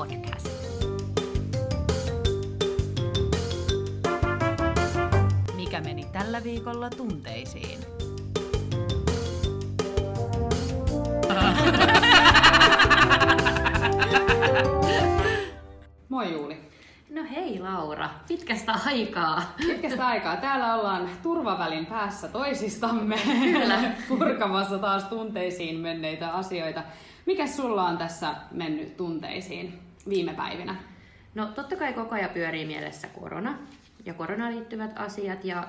podcast. Mikä meni tällä viikolla tunteisiin? Moi Juuli. No hei Laura, pitkästä aikaa. Pitkästä aikaa. Täällä ollaan turvavälin päässä toisistamme Kyllä. purkamassa taas tunteisiin menneitä asioita. Mikä sulla on tässä mennyt tunteisiin viime päivinä? No totta kai koko ajan pyörii mielessä korona ja koronaan liittyvät asiat ja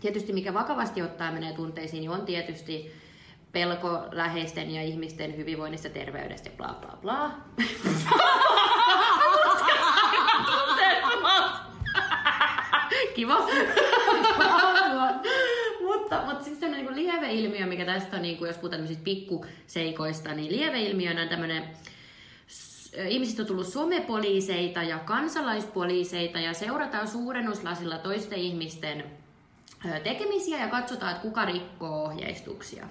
tietysti mikä vakavasti ottaa menee tunteisiin, niin on tietysti pelko läheisten ja ihmisten hyvinvoinnista, terveydestä ja bla bla bla. Kiva. mutta, mutta siis sellainen niin lieveilmiö, mikä tästä on, niin kuin, jos puhutaan pikkuseikoista, niin lieveilmiönä on tämmöinen ihmisistä on tullut somepoliiseita ja kansalaispoliiseita ja seurataan suurennuslasilla toisten ihmisten tekemisiä ja katsotaan, että kuka rikkoo ohjeistuksia.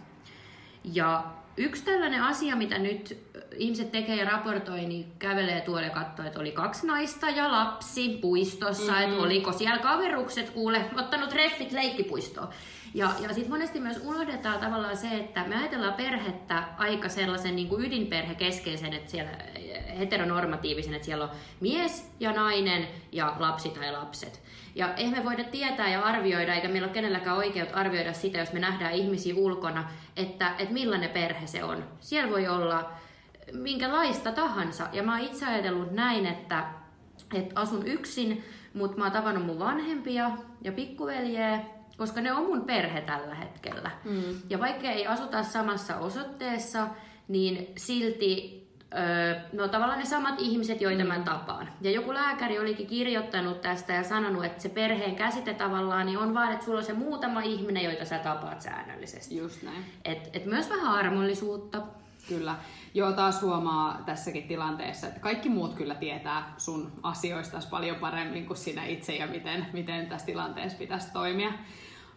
Ja yksi tällainen asia, mitä nyt ihmiset tekee ja raportoi, niin kävelee tuolla ja katsoo, että oli kaksi naista ja lapsi puistossa, mm-hmm. että oliko siellä kaverukset kuule ottanut reffit leikkipuistoon. Ja, ja sitten monesti myös unohdetaan tavallaan se, että me ajatellaan perhettä aika sellaisen niin kuin ydinperhekeskeisen, että siellä heteronormatiivisen, että siellä on mies ja nainen ja lapsi tai lapset. Ja eihän me voida tietää ja arvioida, eikä meillä ole kenelläkään oikeut arvioida sitä, jos me nähdään ihmisiä ulkona, että, että millainen perhe se on. Siellä voi olla minkälaista tahansa. Ja mä oon itse ajatellut näin, että, että asun yksin, mutta mä oon tavannut mun vanhempia ja pikkuveljeä, koska ne on mun perhe tällä hetkellä. Mm. Ja vaikka ei asuta samassa osoitteessa, niin silti no tavallaan ne samat ihmiset, joita mä tapaan. Ja joku lääkäri olikin kirjoittanut tästä ja sanonut, että se perheen käsite tavallaan niin on vaan, että sulla on se muutama ihminen, joita sä tapaat säännöllisesti. Just näin. Et, et myös vähän armollisuutta. Kyllä. Joo, taas huomaa tässäkin tilanteessa, että kaikki muut kyllä tietää sun asioista paljon paremmin kuin sinä itse ja miten, miten tässä tilanteessa pitäisi toimia.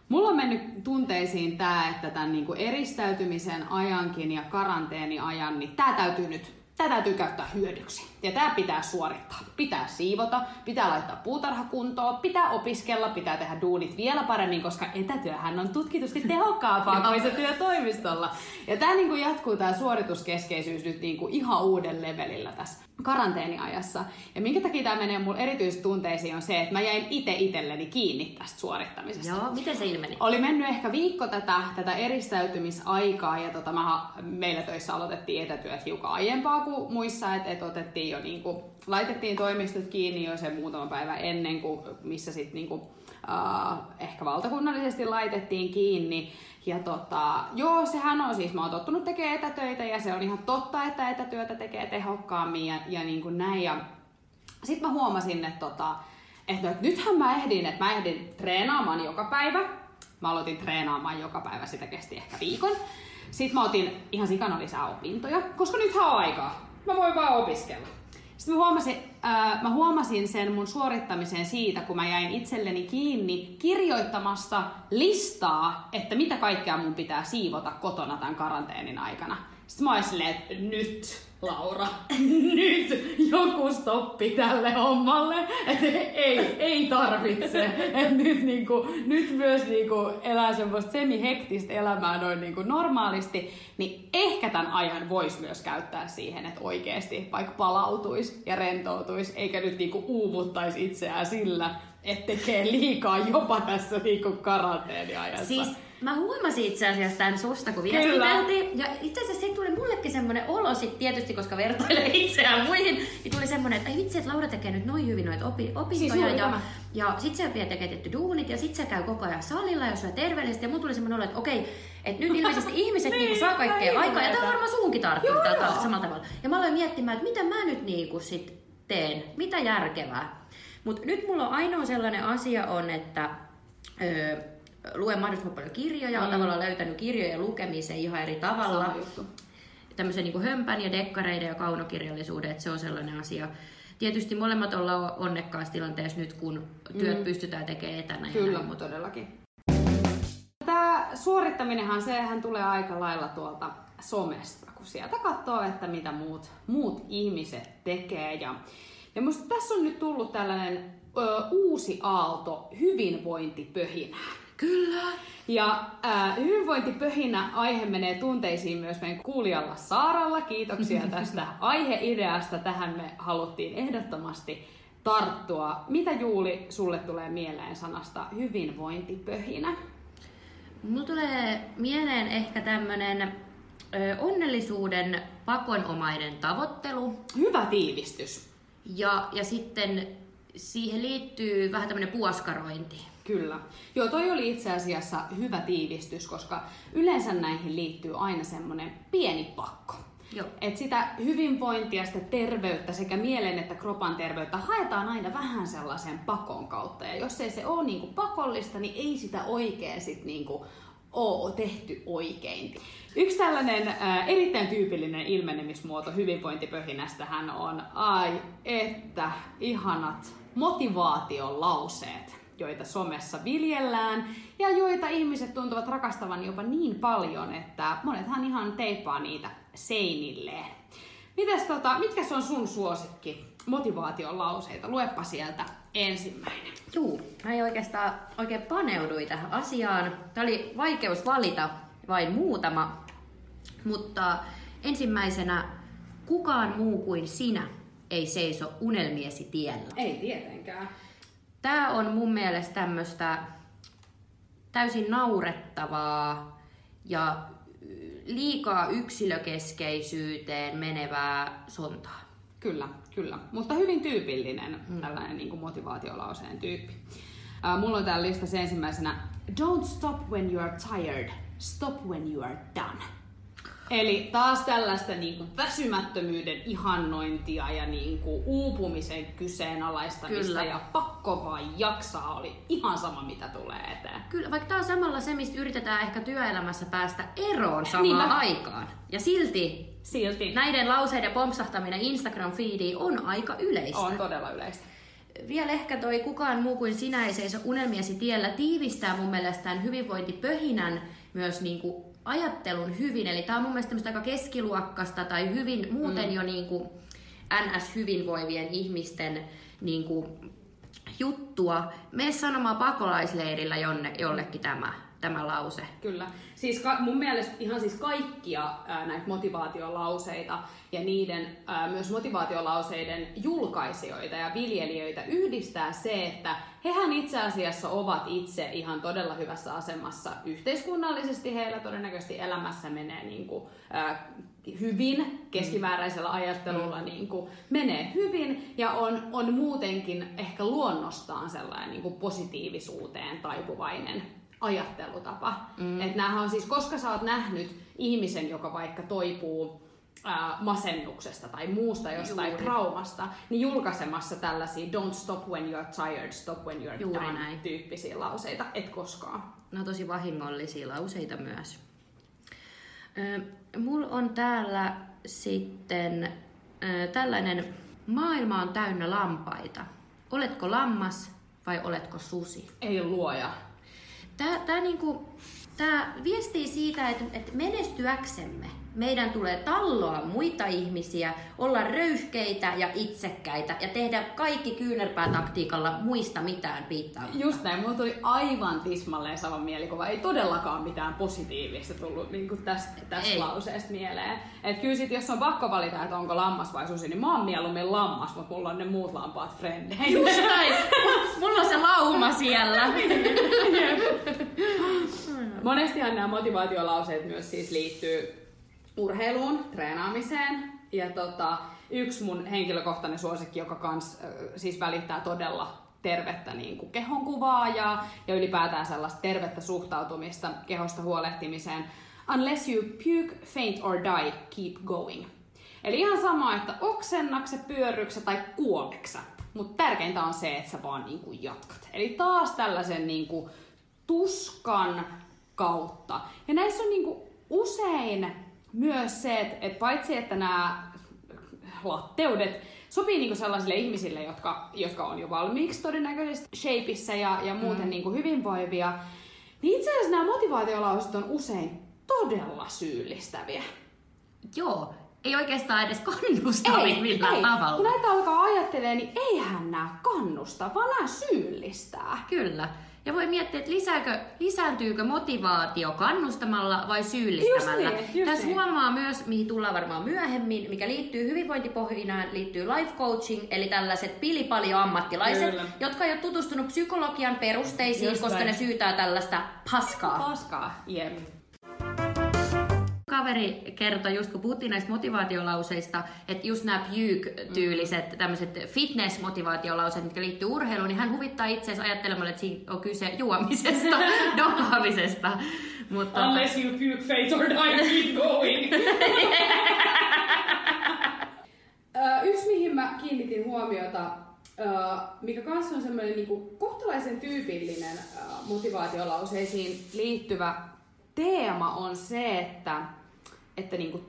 Mulla on mennyt tunteisiin tämä, että tämän niinku eristäytymisen ajankin ja karanteeniajan, niin tämä täytyy nyt Tätä täytyy käyttää hyödyksi. Ja tämä pitää suorittaa. Pitää siivota, pitää laittaa puutarha kuntoon, pitää opiskella, pitää tehdä duunit vielä paremmin, koska etätyöhän on tutkitusti tehokkaampaa kuin se työ toimistolla. Ja tämä niinku jatkuu tämä suorituskeskeisyys nyt niinku ihan uuden levelillä tässä karanteeniajassa. Ja minkä takia tämä menee mulle erityisesti tunteisiin on se, että mä jäin itse itselleni kiinni tästä suorittamisesta. Joo, miten se ilmeni? Oli mennyt ehkä viikko tätä, tätä eristäytymisaikaa ja tota, mä, meillä töissä aloitettiin etätyöt hiukan aiempaa kuin muissa, että et otettiin jo niinku, laitettiin toimistot kiinni jo sen muutama päivä ennen kuin missä sitten niinku, uh, ehkä valtakunnallisesti laitettiin kiinni. Ja tota, joo, sehän on siis, mä oon tottunut tekemään etätöitä ja se on ihan totta, että etätyötä tekee tehokkaammin ja, ja niin kuin näin. Ja sitten mä huomasin, että, tota, että nythän mä ehdin, että mä ehdin treenaamaan joka päivä. Mä aloitin treenaamaan joka päivä, sitä kesti ehkä viikon. Sitten mä otin ihan sikana lisää opintoja, koska nythän on aikaa. Mä voin vaan opiskella. Sitten mä huomasin, äh, mä huomasin sen mun suorittamisen siitä, kun mä jäin itselleni kiinni kirjoittamasta listaa, että mitä kaikkea mun pitää siivota kotona tämän karanteenin aikana. Sitten että nyt Laura, nyt joku stoppi tälle hommalle, että ei, ei tarvitse, että nyt, niinku, nyt myös niinku elää semmoista semi-hektistä elämää noin niinku normaalisti, niin ehkä tämän ajan voisi myös käyttää siihen, että oikeasti vaikka palautuisi ja rentoutuisi, eikä nyt niinku uuvuttaisi itseään sillä, että tekee liikaa jopa tässä niinku karanteeniajassa. Siis Mä huomasin itse asiassa tämän susta, kun viestiteltiin. Ja itse asiassa se tuli mullekin semmoinen olo sit tietysti, koska vertailee itseään muihin. Niin tuli semmoinen, että ei vitsi, että Laura tekee nyt noin hyvin noita opi, opintoja. Siis ja, ja sit se vielä tekee tietty duunit ja sit se käy koko ajan salilla ja syö terveellisesti. Ja mun tuli semmoinen olo, että okei, että nyt ilmeisesti ihmiset niin, niinku saa kaikkea aikaa. Ja tämä on varmaan suunkin tarttunut samalla tavalla. Ja mä aloin miettimään, että mitä mä nyt niinku sit teen. Mitä järkevää. Mutta nyt mulla on ainoa sellainen asia on, että öö, luen mahdollisimman paljon kirjoja, mm. olen tavallaan löytänyt kirjojen lukemisen ihan eri tavalla. Tämmöisen niin hömpän ja dekkareiden ja kaunokirjallisuuden, että se on sellainen asia. Tietysti molemmat ollaan onnekkaassa tilanteessa nyt, kun työt mm. pystytään tekemään etänä. Kyllä, näin, mutta todellakin. Tämä suorittaminenhan, sehän tulee aika lailla tuolta somesta, kun sieltä katsoo, että mitä muut, muut ihmiset tekee. Ja, ja musta tässä on nyt tullut tällainen ö, uusi aalto hyvinvointipöhinää. Kyllä. Ja äh, hyvinvointipöhinä aihe menee tunteisiin myös meidän kuulijalla Saaralla. Kiitoksia tästä aiheideasta. Tähän me haluttiin ehdottomasti tarttua. Mitä Juuli sulle tulee mieleen sanasta hyvinvointipöhinä? Mulla tulee mieleen ehkä tämmönen ö, onnellisuuden pakonomainen tavoittelu. Hyvä tiivistys. Ja, ja sitten siihen liittyy vähän tämmönen puoskarointi. Kyllä. Joo, toi oli itse asiassa hyvä tiivistys, koska yleensä näihin liittyy aina semmoinen pieni pakko. Joo. Et sitä hyvinvointia, sitä terveyttä sekä mielen että kropan terveyttä haetaan aina vähän sellaisen pakon kautta. Ja jos ei se ole niinku pakollista, niin ei sitä oikein sit niinku ole tehty oikein. Yksi tällainen äh, erittäin tyypillinen ilmenemismuoto hyvinvointipöhinästähän on, ai että, ihanat motivaation lauseet joita somessa viljellään ja joita ihmiset tuntuvat rakastavan jopa niin paljon, että monethan ihan teippaa niitä seinilleen. Mites tota, mitkä on sun suosikki motivaation lauseita? Luepa sieltä ensimmäinen. Juu, mä en oikeastaan oikein paneudui tähän asiaan. Tämä oli vaikeus valita vain muutama, mutta ensimmäisenä kukaan muu kuin sinä ei seiso unelmiesi tiellä. Ei tietenkään. Tämä on mun mielestä tämmöistä täysin naurettavaa ja liikaa yksilökeskeisyyteen menevää sontaa. Kyllä, kyllä. Mutta hyvin tyypillinen mm. tällainen niin kuin motivaatiolauseen tyyppi. Uh, mulla on täällä listassa ensimmäisenä Don't stop when you are tired, stop when you are done. Eli taas tällaista niin kuin väsymättömyyden ihannointia ja niin kuin uupumisen kyseenalaistamista Kyllä. ja pakko vaan jaksaa oli ihan sama mitä tulee eteen. Kyllä, vaikka tämä on samalla se, mistä yritetään ehkä työelämässä päästä eroon samaan Niinpä. aikaan. Ja silti Silti näiden lauseiden pompsahtaminen Instagram-feediin on aika yleistä. on todella yleistä. Vielä ehkä toi kukaan muu kuin sinä ei seiso unelmiesi tiellä tiivistää mun mielestä tämän hyvinvointipöhinän myös niinku ajattelun hyvin. Eli tää on mun mielestä aika keskiluokkasta tai hyvin muuten mm. jo niinku NS-hyvinvoivien ihmisten niinku juttua. Mene sanomaan pakolaisleirillä jonne, jollekin tämä, tämä lause. Kyllä. Siis ka- mun mielestä ihan siis kaikkia ää, näitä motivaatiolauseita ja niiden ää, myös motivaatiolauseiden julkaisijoita ja viljelijöitä yhdistää se, että hehän itse asiassa ovat itse ihan todella hyvässä asemassa yhteiskunnallisesti. Heillä todennäköisesti elämässä menee niin kuin, ää, hyvin, keskimääräisellä ajattelulla niin kuin, menee hyvin ja on, on muutenkin ehkä luonnostaan sellainen niin kuin positiivisuuteen taipuvainen ajattelutapa. Mm. Että näähän on siis, koska sä oot nähnyt ihmisen, joka vaikka toipuu ää, masennuksesta tai muusta jostain Juuri. traumasta, niin julkaisemassa tällaisia don't stop when you're tired, stop when you're Juuri done näin. tyyppisiä lauseita, et koskaan. No tosi vahingollisia lauseita myös. Ö, Mulla on täällä sitten ö, tällainen, maailma on täynnä lampaita. Oletko lammas vai oletko susi? Ei luoja. Tää, tää, niinku, tää viestii siitä, että, että menestyäksemme meidän tulee talloa muita ihmisiä, olla röyhkeitä ja itsekkäitä ja tehdä kaikki kyynärpäätaktiikalla muista mitään piittaamaan. Just näin, mulla tuli aivan tismalleen sama mielikuva. Ei todellakaan mitään positiivista tullut niin kuin tästä, tästä Ei. lauseesta mieleen. Et kyllä sit, jos on pakko valita, että onko lammas vai susi, niin mä oon mieluummin lammas, mutta mulla on ne muut lampaat frendejä. Just näin! Mulla on se lauma siellä. Monestihan nämä motivaatiolauseet myös siis liittyy urheiluun, treenaamiseen. Ja tota, yksi mun henkilökohtainen suosikki, joka kans, siis välittää todella tervettä niin kuin kehonkuvaa ja, ja ylipäätään sellaista tervettä suhtautumista kehosta huolehtimiseen. Unless you puke, faint or die, keep going. Eli ihan sama, että oksennakse, pyörrykse tai kuoleksä. Mutta tärkeintä on se, että sä vaan niin kuin jatkat. Eli taas tällaisen niin kuin tuskan kautta. Ja näissä on niin kuin usein myös se, että, että paitsi että nämä latteudet sopii niinku sellaisille ihmisille, jotka, jotka on jo valmiiksi todennäköisesti shapeissa ja, ja muuten mm. niinku hyvinvoivia, niin itse asiassa nämä motivaatiolauset on usein todella syyllistäviä. joo, ei oikeastaan edes kannustavia millään ei. tavalla. Kun näitä alkaa ajattelemaan, niin eihän nämä kannusta, vaan nämä syyllistää. Kyllä. Ja voi miettiä, että lisääkö, lisääntyykö motivaatio kannustamalla vai syyllistämällä. Just niin, just Tässä niin. huomaa myös, mihin tullaan varmaan myöhemmin, mikä liittyy hyvinvointipohjinaan, liittyy life coaching, eli tällaiset pilipaljo-ammattilaiset, Kyllä. jotka ei ole tutustunut psykologian perusteisiin, Just koska näin. ne syytää tällaista paskaa. Paskaa, jep. Kaveri kertoi, just kun puhuttiin näistä motivaatiolauseista, että just nämä Puke-tyyliset tämmöiset fitness-motivaatiolauseet, mitkä liittyy urheiluun, niin hän huvittaa itseensä ajattelemalla, että siinä on kyse juomisesta, dokaamisesta. Mutta tota, you puke face or die, keep going. Yksi, mihin mä kiinnitin huomiota, mikä kanssa on semmoinen niinku kohtalaisen tyypillinen motivaatiolauseisiin liittyvä teema, on se, että, että niinku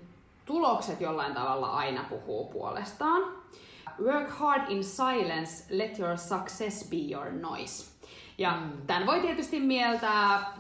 tulokset jollain tavalla aina puhuu puolestaan. Work hard in silence, let your success be your noise. Ja mm. tämän voi tietysti mieltää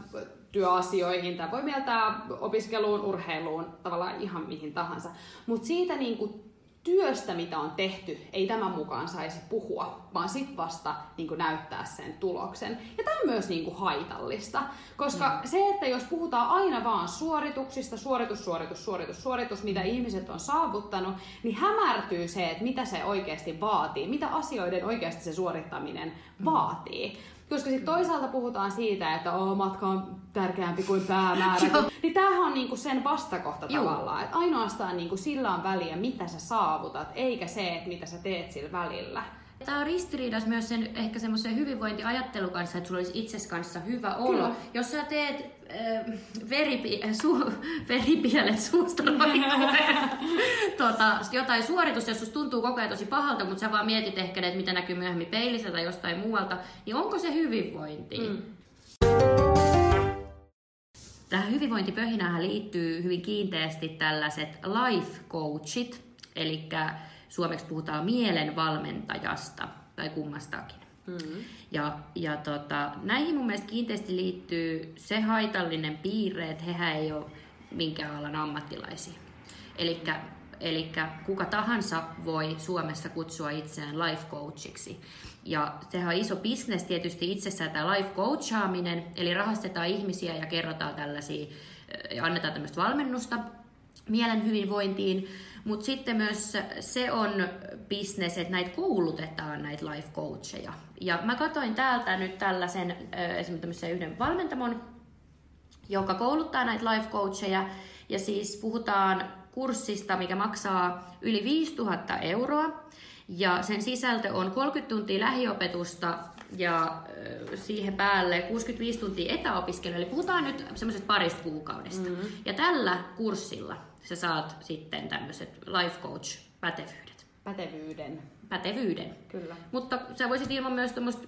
työasioihin, tämä voi mieltää opiskeluun, urheiluun, tavallaan ihan mihin tahansa. Mutta siitä niinku työstä, mitä on tehty, ei tämän mukaan saisi puhua, vaan sitten vasta niin näyttää sen tuloksen. Ja tämä on myös niin kuin haitallista, koska mm. se, että jos puhutaan aina vaan suorituksista, suoritus, suoritus, suoritus, suoritus, mitä ihmiset on saavuttanut, niin hämärtyy se, että mitä se oikeasti vaatii, mitä asioiden oikeasti se suorittaminen mm. vaatii. Koska sitten toisaalta puhutaan siitä, että oh, matka on tärkeämpi kuin päämäärä. niin tämähän on niinku sen vastakohta Juu. tavallaan. Että ainoastaan niinku sillä on väliä, mitä sä saavutat, eikä se, että mitä sä teet sillä välillä. Tämä on ristiriidas myös sen ehkä semmoisen hyvinvointiajattelun kanssa, että sulla olisi itses kanssa hyvä olo. Kyllä. Jos sä teet äh, veripi, su, veripielet suusta tota, jotain suoritusta, jos susta tuntuu koko ajan tosi pahalta, mutta sä vaan mietit ehkä, että mitä näkyy myöhemmin peilissä tai jostain muualta, niin onko se hyvinvointi? Mm. Tähän hyvinvointipöhinään liittyy hyvin kiinteästi tällaiset life coachit, eli suomeksi puhutaan mielenvalmentajasta tai kummastakin. Mm-hmm. Ja, ja tota, näihin mun mielestä kiinteästi liittyy se haitallinen piirre, että hehän ei ole minkään alan ammattilaisia. Eli kuka tahansa voi Suomessa kutsua itseään life coachiksi. Ja sehän on iso bisnes tietysti itsessään tämä life coachaaminen, eli rahastetaan ihmisiä ja kerrotaan tällaisia, ja annetaan tämmöistä valmennusta mielen hyvinvointiin, mutta sitten myös se on bisnes, että näitä koulutetaan, näitä life coacheja. Ja mä katsoin täältä nyt tällaisen esimerkiksi yhden valmentamon, joka kouluttaa näitä life coacheja, ja siis puhutaan kurssista, mikä maksaa yli 5000 euroa, ja sen sisältö on 30 tuntia lähiopetusta ja siihen päälle 65 tuntia etäopiskelua. Eli puhutaan nyt semmoisesta parista kuukaudesta. Mm-hmm. Ja tällä kurssilla sä saat sitten tämmöiset life coach pätevyydet. Pätevyyden. Pätevyyden. Kyllä. Mutta sä voisit ilman myös tämmöistä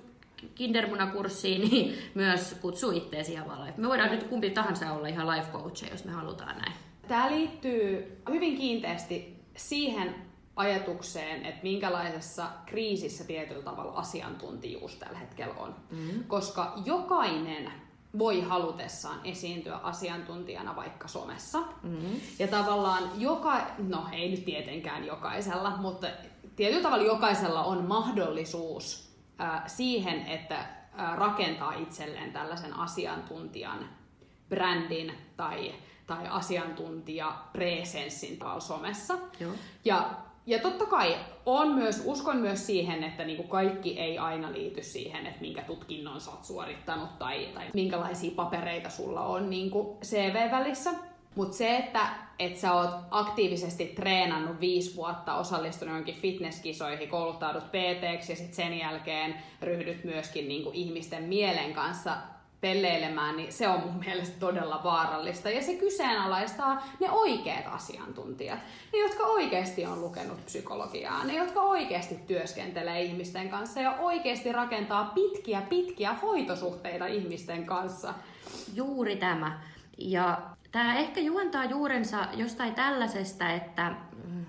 kindermunakurssiin niin myös kutsua itseäsi ihan vaan life. Me voidaan nyt kumpi tahansa olla ihan life coach, jos me halutaan näin. Tämä liittyy hyvin kiinteästi siihen ajatukseen, että minkälaisessa kriisissä tietyllä tavalla asiantuntijuus tällä hetkellä on. Mm-hmm. Koska jokainen voi halutessaan esiintyä asiantuntijana vaikka somessa. Mm-hmm. Ja tavallaan joka, no ei nyt tietenkään jokaisella, mutta tietyllä tavalla jokaisella on mahdollisuus äh, siihen, että äh, rakentaa itselleen tällaisen asiantuntijan brändin tai, tai asiantuntijapresenssin tuolla somessa. Joo. Ja ja totta kai on myös, uskon myös siihen, että niinku kaikki ei aina liity siihen, että minkä tutkinnon sä oot suorittanut tai, tai minkälaisia papereita sulla on niinku CV-välissä. Mutta se, että et sä oot aktiivisesti treenannut viisi vuotta, osallistunut jonkin fitnesskisoihin, kouluttaudut pt ja sitten sen jälkeen ryhdyt myöskin niinku ihmisten mielen kanssa pelleilemään, niin se on mun mielestä todella vaarallista. Ja se kyseenalaistaa ne oikeat asiantuntijat. Ne, jotka oikeasti on lukenut psykologiaa. Ne, jotka oikeasti työskentelee ihmisten kanssa ja oikeasti rakentaa pitkiä, pitkiä hoitosuhteita ihmisten kanssa. Juuri tämä. Ja tämä ehkä juontaa juurensa jostain tällaisesta, että mm,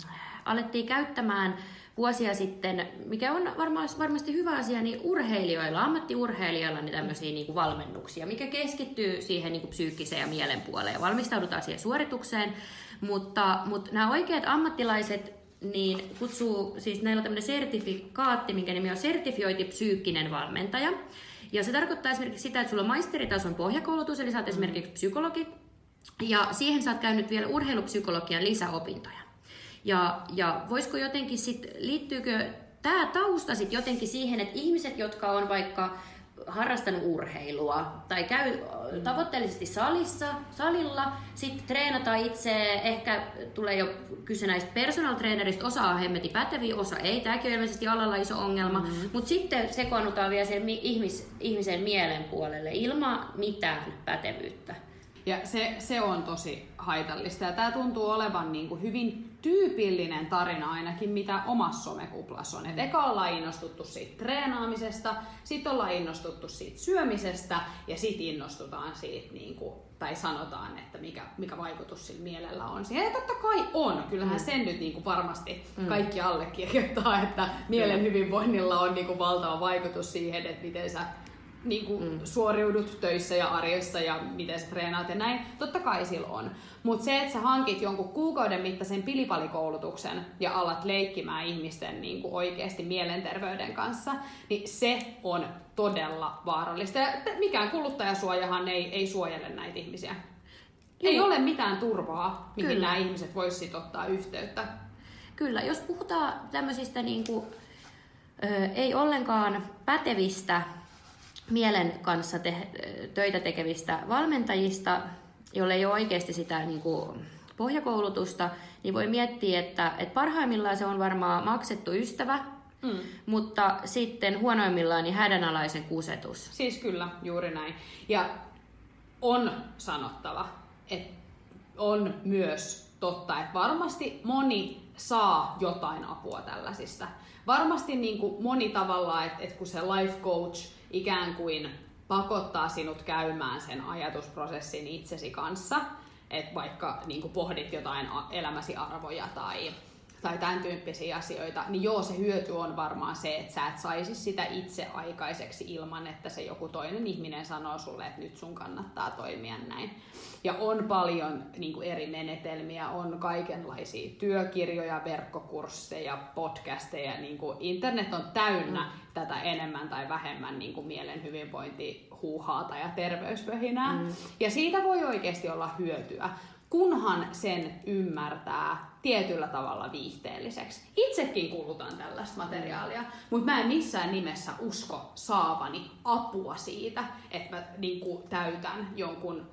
alettiin käyttämään vuosia sitten, mikä on varmasti, varmasti hyvä asia, niin urheilijoilla, ammattiurheilijoilla niin tämmöisiä niin kuin valmennuksia, mikä keskittyy siihen niin kuin psyykkiseen ja mielen puoleen. Valmistaudutaan siihen suoritukseen, mutta, mutta nämä oikeat ammattilaiset niin kutsuu, siis näillä on tämmöinen sertifikaatti, minkä nimi on sertifioiti psyykkinen valmentaja. Ja se tarkoittaa esimerkiksi sitä, että sulla on maisteritason pohjakoulutus, eli sä oot esimerkiksi psykologi, ja siihen sä oot käynyt vielä urheilupsykologian lisäopintoja. Ja, ja voisiko jotenkin sitten, liittyykö tämä tausta sitten jotenkin siihen, että ihmiset, jotka on vaikka harrastanut urheilua tai käy tavoitteellisesti salissa, salilla, sitten treenataan itse, ehkä tulee jo kyse näistä personal trainerista, osa on hemmeti päteviä, osa ei, tämäkin on ilmeisesti alalla iso ongelma, mm-hmm. mutta sitten sekoannutaan vielä sen ihmis, ihmisen mielen puolelle ilman mitään pätevyyttä. Ja se, se on tosi haitallista. Ja tämä tuntuu olevan niin kuin hyvin tyypillinen tarina ainakin, mitä omassa somekuplassa on. Et eka ollaan innostuttu siitä treenaamisesta, sitten ollaan innostuttu siitä syömisestä ja sitten innostutaan siitä, niin kuin, tai sanotaan, että mikä, mikä vaikutus sillä mielellä on. Ja totta kai on, kyllähän mm. sen nyt niin kuin varmasti mm. kaikki allekirjoittaa, että mielen hyvinvoinnilla on niin kuin valtava vaikutus siihen, että miten sä niin kuin mm. suoriudut töissä ja arjessa ja miten sä treenaat ja näin. Totta kai sillä on. Mutta se, että sä hankit jonkun kuukauden mittaisen pilipalikoulutuksen ja alat leikkimään ihmisten niin kuin oikeasti mielenterveyden kanssa, niin se on todella vaarallista. Ja mikään kuluttajasuojahan ei, ei suojele näitä ihmisiä. Ei ole mitään turvaa, mihin Kyllä. nämä ihmiset voisivat ottaa yhteyttä. Kyllä, jos puhutaan tämmöisistä niin kuin, ö, ei ollenkaan pätevistä mielen kanssa te- töitä tekevistä valmentajista, jolle ei ole oikeasti sitä niin kuin, pohjakoulutusta, niin voi miettiä, että, että parhaimmillaan se on varmaan maksettu ystävä, mm. mutta sitten huonoimmillaan niin hädänalaisen kusetus. Siis kyllä, juuri näin. Ja on sanottava, että on myös totta, että varmasti moni saa jotain apua tällaisista. Varmasti niin kuin moni tavalla, että, että kun se life coach ikään kuin pakottaa sinut käymään sen ajatusprosessin itsesi kanssa, että vaikka niin pohdit jotain elämäsi arvoja tai, tai tämän tyyppisiä asioita, niin joo, se hyöty on varmaan se, että sä et saisi sitä itse aikaiseksi ilman, että se joku toinen ihminen sanoo sulle, että nyt sun kannattaa toimia näin. Ja on paljon niin kuin eri menetelmiä, on kaikenlaisia työkirjoja, verkkokursseja, podcasteja. Niin kuin internet on täynnä mm. tätä enemmän tai vähemmän niin kuin mielen hyvinvointi, huuhaata ja terveyspöhinää. Mm. Ja siitä voi oikeasti olla hyötyä, kunhan sen ymmärtää tietyllä tavalla viihteelliseksi. Itsekin kulutan tällaista materiaalia, mutta mä en missään nimessä usko saavani apua siitä, että mä niin täytän jonkun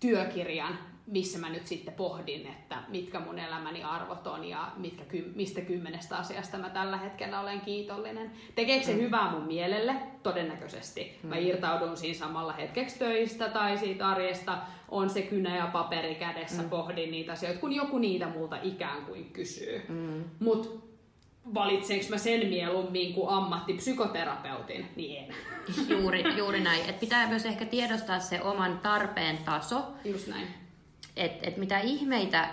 työkirjan, missä mä nyt sitten pohdin, että mitkä mun elämäni arvot on ja mitkä, mistä kymmenestä asiasta mä tällä hetkellä olen kiitollinen. Tekeekö se mm. hyvää mun mielelle? Todennäköisesti. Mä mm. irtaudun siinä samalla hetkeksi töistä tai siitä arjesta, on se kynä ja paperi kädessä, mm. pohdin niitä asioita, kun joku niitä multa ikään kuin kysyy. Mm. Mut valitsenko mä sen mieluummin kuin ammattipsykoterapeutin, niin en. Juuri, juuri näin. Et pitää myös ehkä tiedostaa se oman tarpeen taso. Just näin. Että et mitä ihmeitä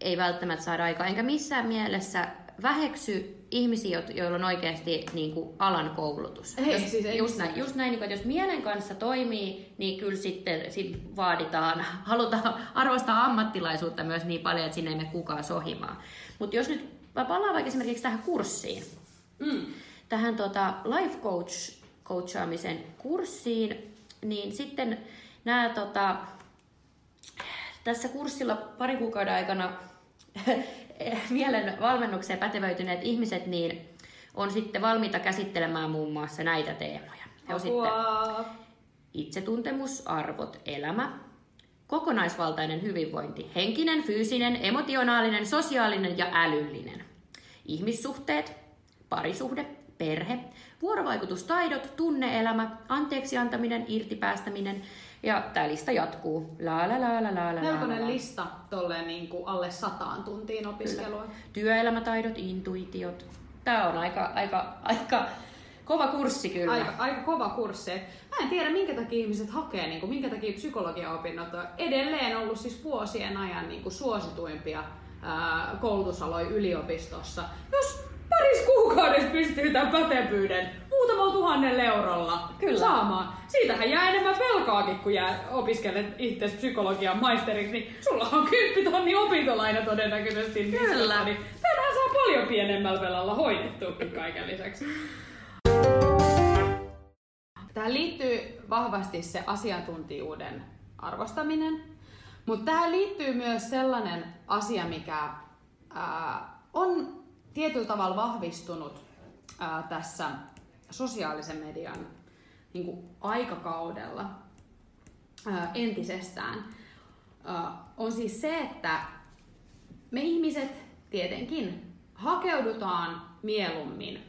ei välttämättä saada aikaa, enkä missään mielessä väheksy ihmisiä, joilla on oikeasti niin kuin, alan koulutus. Ei, jos, siis ei just näin, just näin niin kuin, että jos mielen kanssa toimii, niin kyllä sitten sit vaaditaan, halutaan arvostaa ammattilaisuutta myös niin paljon, että sinne ei mene kukaan sohimaan. Mutta jos nyt Mä palaan vaikka esimerkiksi tähän kurssiin. Mm. Tähän tota, life coach coachaamisen kurssiin, niin sitten nämä tota, tässä kurssilla parin kuukauden aikana mielen valmennukseen pätevöityneet ihmiset niin on sitten valmiita käsittelemään muun muassa näitä teemoja. He on sitten itsetuntemus, arvot, elämä, kokonaisvaltainen hyvinvointi, henkinen, fyysinen, emotionaalinen, sosiaalinen ja älyllinen ihmissuhteet, parisuhde, perhe, vuorovaikutustaidot, tunneelämä, anteeksi antaminen, irtipäästäminen ja tämä lista jatkuu. La la la la la la Melkoinen lista tolleen niin kuin alle sataan tuntiin opiskelua. Kyllä. Työelämätaidot, intuitiot. Tämä on aika, aika, aika kova kurssi kyllä. Aika, aika kova kurssi. Mä en tiedä, minkä takia ihmiset hakee, niin kuin, minkä takia psykologiaopinnot on edelleen ollut siis vuosien ajan niin kuin suosituimpia koulutusaloja yliopistossa. Jos pari kuukaudessa pystyy tämän pätevyyden muutamalla tuhannella eurolla Kyllä. saamaan. Siitähän jää enemmän velkaakin, kun jää opiskelet itse psykologian maisteriksi, niin sulla on 10 tonni opintolaina todennäköisesti. Kyllä. Niin tänään saa paljon pienemmällä velalla hoidettuakin kaiken lisäksi. Tähän liittyy vahvasti se asiantuntijuuden arvostaminen, mutta tähän liittyy myös sellainen asia, mikä ää, on tietyllä tavalla vahvistunut ää, tässä sosiaalisen median niin kuin aikakaudella ää, entisestään, ää, on siis se, että me ihmiset tietenkin hakeudutaan mieluummin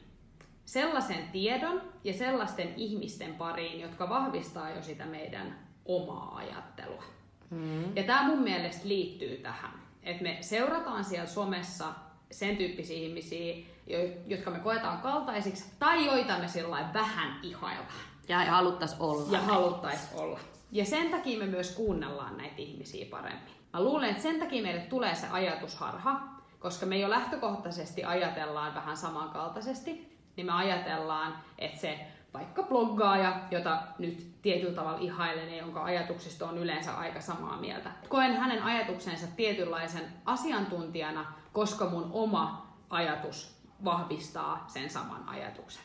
sellaisen tiedon ja sellaisten ihmisten pariin, jotka vahvistaa jo sitä meidän omaa ajattelua. Mm. Ja tämä mun mielestä liittyy tähän, että me seurataan siellä somessa sen tyyppisiä ihmisiä, jo- jotka me koetaan kaltaisiksi tai joita me sillä vähän ihaillaan Ja haluttais olla. ja haluttaisiin olla. Ja sen takia me myös kuunnellaan näitä ihmisiä paremmin. Mä luulen, että sen takia meille tulee se ajatusharha, koska me jo lähtökohtaisesti ajatellaan vähän samankaltaisesti, niin me ajatellaan, että se vaikka bloggaaja, jota nyt tietyllä tavalla ihailen ja jonka ajatuksista on yleensä aika samaa mieltä. Koen hänen ajatuksensa tietynlaisen asiantuntijana, koska mun oma ajatus vahvistaa sen saman ajatuksen.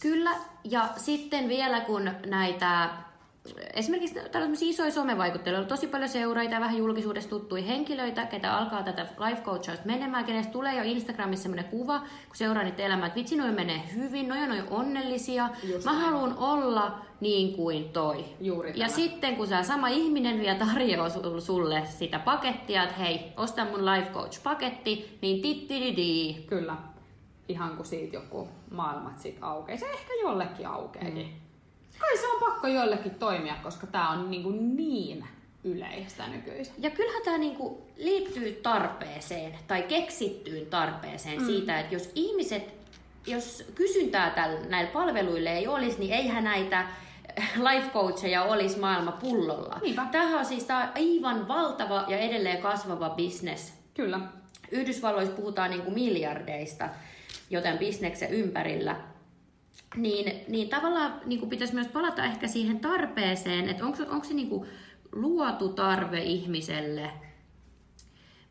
Kyllä, ja sitten vielä kun näitä, esimerkiksi tällaisia isoja somevaikutteluja, on tosi paljon seuraajia ja vähän julkisuudessa tuttuja henkilöitä, ketä alkaa tätä life coachausta menemään, kenestä tulee jo Instagramissa semmoinen kuva, kun seuraa niitä elämää, että vitsi, noin menee hyvin, noin on onnellisia, Just mä haluan olla niin kuin toi. Juuri ja tämä. sitten kun sä sama ihminen vielä tarjoaa sul- sulle sitä pakettia, että hei, osta mun life coach paketti, niin tittididi. Kyllä. Ihan kuin siitä joku maailmat sit aukeaa. Se ehkä jollekin aukeekin. Mm. Kai se on pakko jollekin toimia, koska tää on niin, kuin niin yleistä nykyisin. Ja kyllähän tämä niinku liittyy tarpeeseen tai keksittyyn tarpeeseen mm. siitä, että jos ihmiset, jos kysyntää tällä, näillä palveluille ei olisi, niin eihän näitä life coacheja olisi maailma pullolla. Niinpä. Tämähän on siis on aivan valtava ja edelleen kasvava business. Kyllä. Yhdysvalloissa puhutaan niinku miljardeista, joten bisneksen ympärillä. Niin, niin tavallaan niin pitäisi myös palata ehkä siihen tarpeeseen, että onko, onko se niin luotu tarve ihmiselle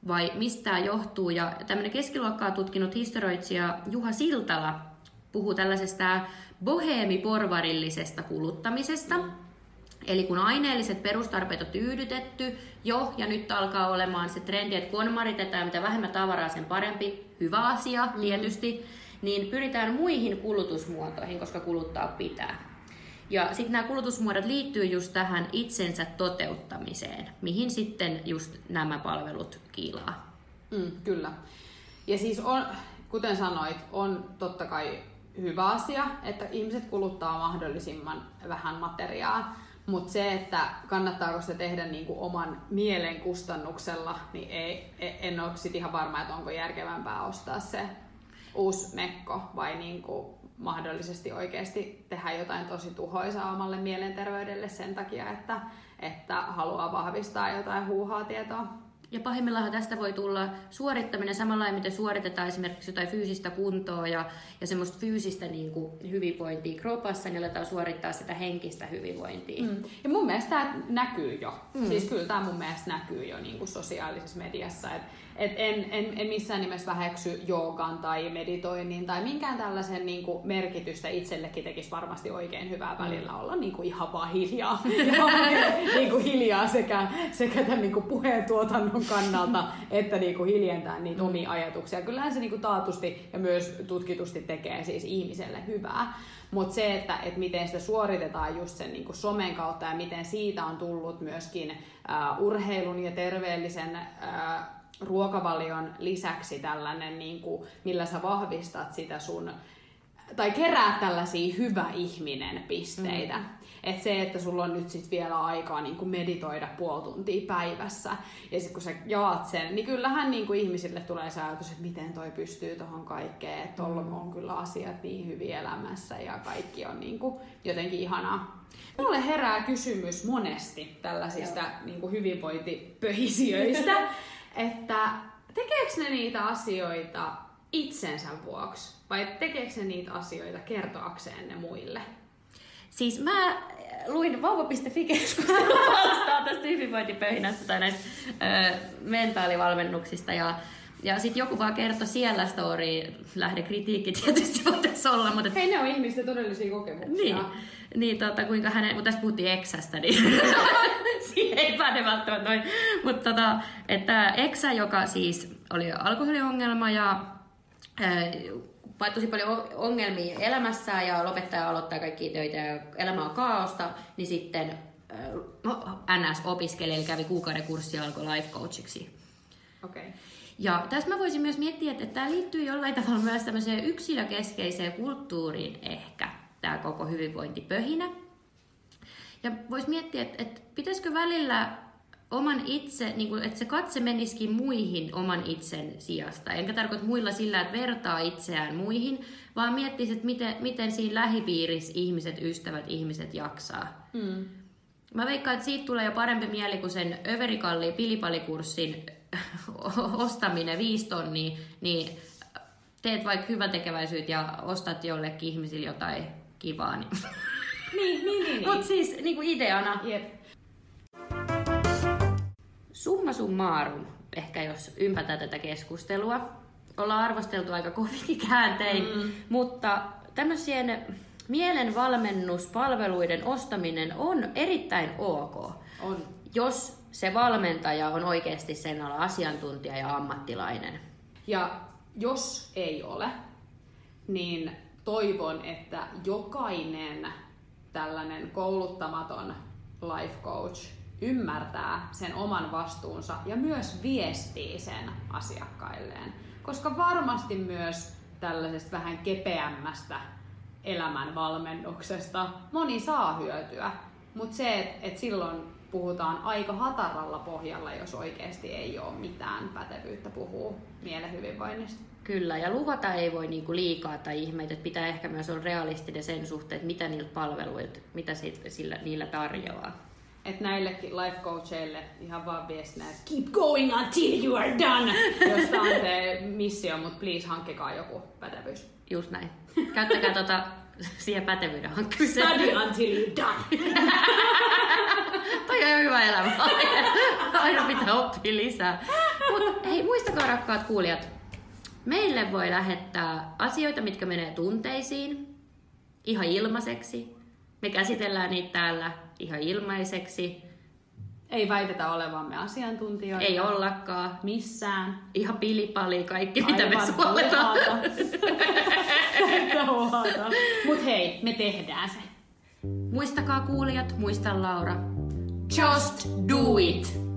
vai mistä tämä johtuu. Ja tämmöinen keskiluokkaa tutkinut historioitsija Juha Siltala puhuu tällaisesta boheemiporvarillisesta kuluttamisesta. Mm. Eli kun aineelliset perustarpeet on tyydytetty jo, ja nyt alkaa olemaan se trendi, että konmaritetaan, mitä vähemmän tavaraa, sen parempi, hyvä asia mm. Niin pyritään muihin kulutusmuotoihin, koska kuluttaa pitää. Ja sitten nämä kulutusmuodot liittyy just tähän itsensä toteuttamiseen, mihin sitten just nämä palvelut kiilaa. Mm, kyllä. Ja siis on, kuten sanoit, on totta kai hyvä asia, että ihmiset kuluttaa mahdollisimman vähän materiaa. Mutta se, että kannattaako se tehdä niinku oman mielen kustannuksella, niin ei, e- en ole sit ihan varma, että onko järkevämpää ostaa se uusi mekko vai niinku mahdollisesti oikeasti tehdä jotain tosi tuhoisaa omalle mielenterveydelle sen takia, että, että haluaa vahvistaa jotain huuhaa tietoa. Ja pahimmillaan tästä voi tulla suorittaminen samalla miten suoritetaan esimerkiksi jotain fyysistä kuntoa ja, ja semmoista fyysistä niin kuin, hyvinvointia kropassa, niin aletaan suorittaa sitä henkistä hyvinvointia. Mm. Ja mun mielestä tämä näkyy jo. Mm. Siis kyllä tämä mun mielestä näkyy jo niin kuin sosiaalisessa mediassa. Et, et en, en, en missään nimessä väheksy joogan tai meditoinnin tai minkään tällaisen niin kuin merkitystä itsellekin tekisi varmasti oikein hyvää välillä olla niin kuin ihan vaan hiljaa. ja, niin kuin hiljaa sekä, sekä tämän niin kuin puheen tuotannon kannalta että niin kuin hiljentää niitä omia ajatuksia. Kyllähän se niin kuin taatusti ja myös tutkitusti tekee siis ihmiselle hyvää. Mutta se, että, että miten sitä suoritetaan just sen niin kuin somen kautta ja miten siitä on tullut myöskin äh, urheilun ja terveellisen äh, ruokavalion lisäksi tällainen, niin kuin, millä sä vahvistat sitä sun, tai keräät tällaisia hyvä ihminen pisteitä. Mm. Et se, että sulla on nyt sit vielä aikaa niin kuin meditoida puoli tuntia päivässä, ja sitten kun sä jaat sen, niin kyllähän niin kuin ihmisille tulee se ajatus, että miten toi pystyy tuohon kaikkeen, että tuolla on kyllä asiat niin hyvin elämässä ja kaikki on niin kuin jotenkin ihanaa. Mulle herää kysymys monesti tällaisista niin kuin hyvinvointipöhisiöistä, että tekeekö ne niitä asioita itsensä vuoksi vai tekeekö se niitä asioita kertoakseen ne muille? Siis mä luin vauva.fi-keskustelua tästä hyvinvointipöhinästä tai näistä ö, mentaalivalmennuksista ja ja sitten joku vaan kertoi siellä story, lähde kritiikki tietysti voitaisiin olla, mutta... Hei, ne on ihmisten todellisia kokemuksia. Niin, niin tota, kuinka hänen, mutta tässä puhuttiin Exästä, niin siihen ei päde välttämättä noin. Mutta tota, että Exä, joka siis oli alkoholiongelma ja ää, tosi paljon ongelmia elämässään ja lopettaja aloittaa kaikki töitä ja elämä on kaaosta, niin sitten no, NS-opiskeli, eli kävi kuukauden kurssi ja alkoi life coachiksi. Okei. Okay. Ja tässä mä voisin myös miettiä, että tämä liittyy jollain tavalla myös tämmöiseen yksilökeskeiseen kulttuuriin ehkä, tämä koko hyvinvointipöhinä. Ja voisi miettiä, että, että pitäisikö välillä oman itse, niin kuin, että se katse menisikin muihin oman itsen sijasta. Enkä tarkoita muilla sillä, että vertaa itseään muihin, vaan miettisi, että miten, miten siinä lähipiirissä ihmiset, ystävät, ihmiset jaksaa. Mm. Mä veikkaan, että siitä tulee jo parempi mieli kuin sen överikalli pilipalikurssin ostaminen viisi tonnia, niin teet vaikka hyvän tekeväisyyt ja ostat jollekin ihmisille jotain kivaa. Niin, niin, niin, niin. Mutta siis niin kuin ideana. Jep. Summa summarum, ehkä jos ympätään tätä keskustelua. Ollaan arvosteltu aika kovinkin kääntein, mm. mutta tämmöisien mielenvalmennuspalveluiden ostaminen on erittäin ok. On. Jos se valmentaja on oikeasti sen ala asiantuntija ja ammattilainen. Ja jos ei ole, niin toivon, että jokainen tällainen kouluttamaton life coach ymmärtää sen oman vastuunsa ja myös viestii sen asiakkailleen. Koska varmasti myös tällaisesta vähän kepeämmästä elämän valmennuksesta moni saa hyötyä, mutta se, että et silloin puhutaan aika hataralla pohjalla, jos oikeasti ei ole mitään pätevyyttä puhua mielen hyvinvoinnista. Kyllä, ja luvata ei voi niinku liikaa tai ihmeitä, että pitää ehkä myös olla realistinen sen suhteen, että mitä niiltä palveluilta, mitä siitä, sillä, niillä tarjoaa. Et näillekin life coacheille ihan vaan viestinä, että keep going until you are done, jos tämä on se missio, mutta please hankkikaa joku pätevyys. Just näin. Käyttäkää tota siihen pätevyyden hankkimiseen. Study until you're done. Toi on hyvä elämä. Oppia lisää. Mut hei, muistakaa rakkaat kuulijat, meille voi lähettää asioita, mitkä menee tunteisiin, ihan ilmaiseksi. Me käsitellään niitä täällä ihan ilmaiseksi. Ei väitetä olevamme asiantuntijoita. Ei ollakaan. Missään. Ihan pilipali kaikki, Aivan mitä me suoletaan. Mut hei, me tehdään se. Muistakaa kuulijat, muista Laura. Just do it!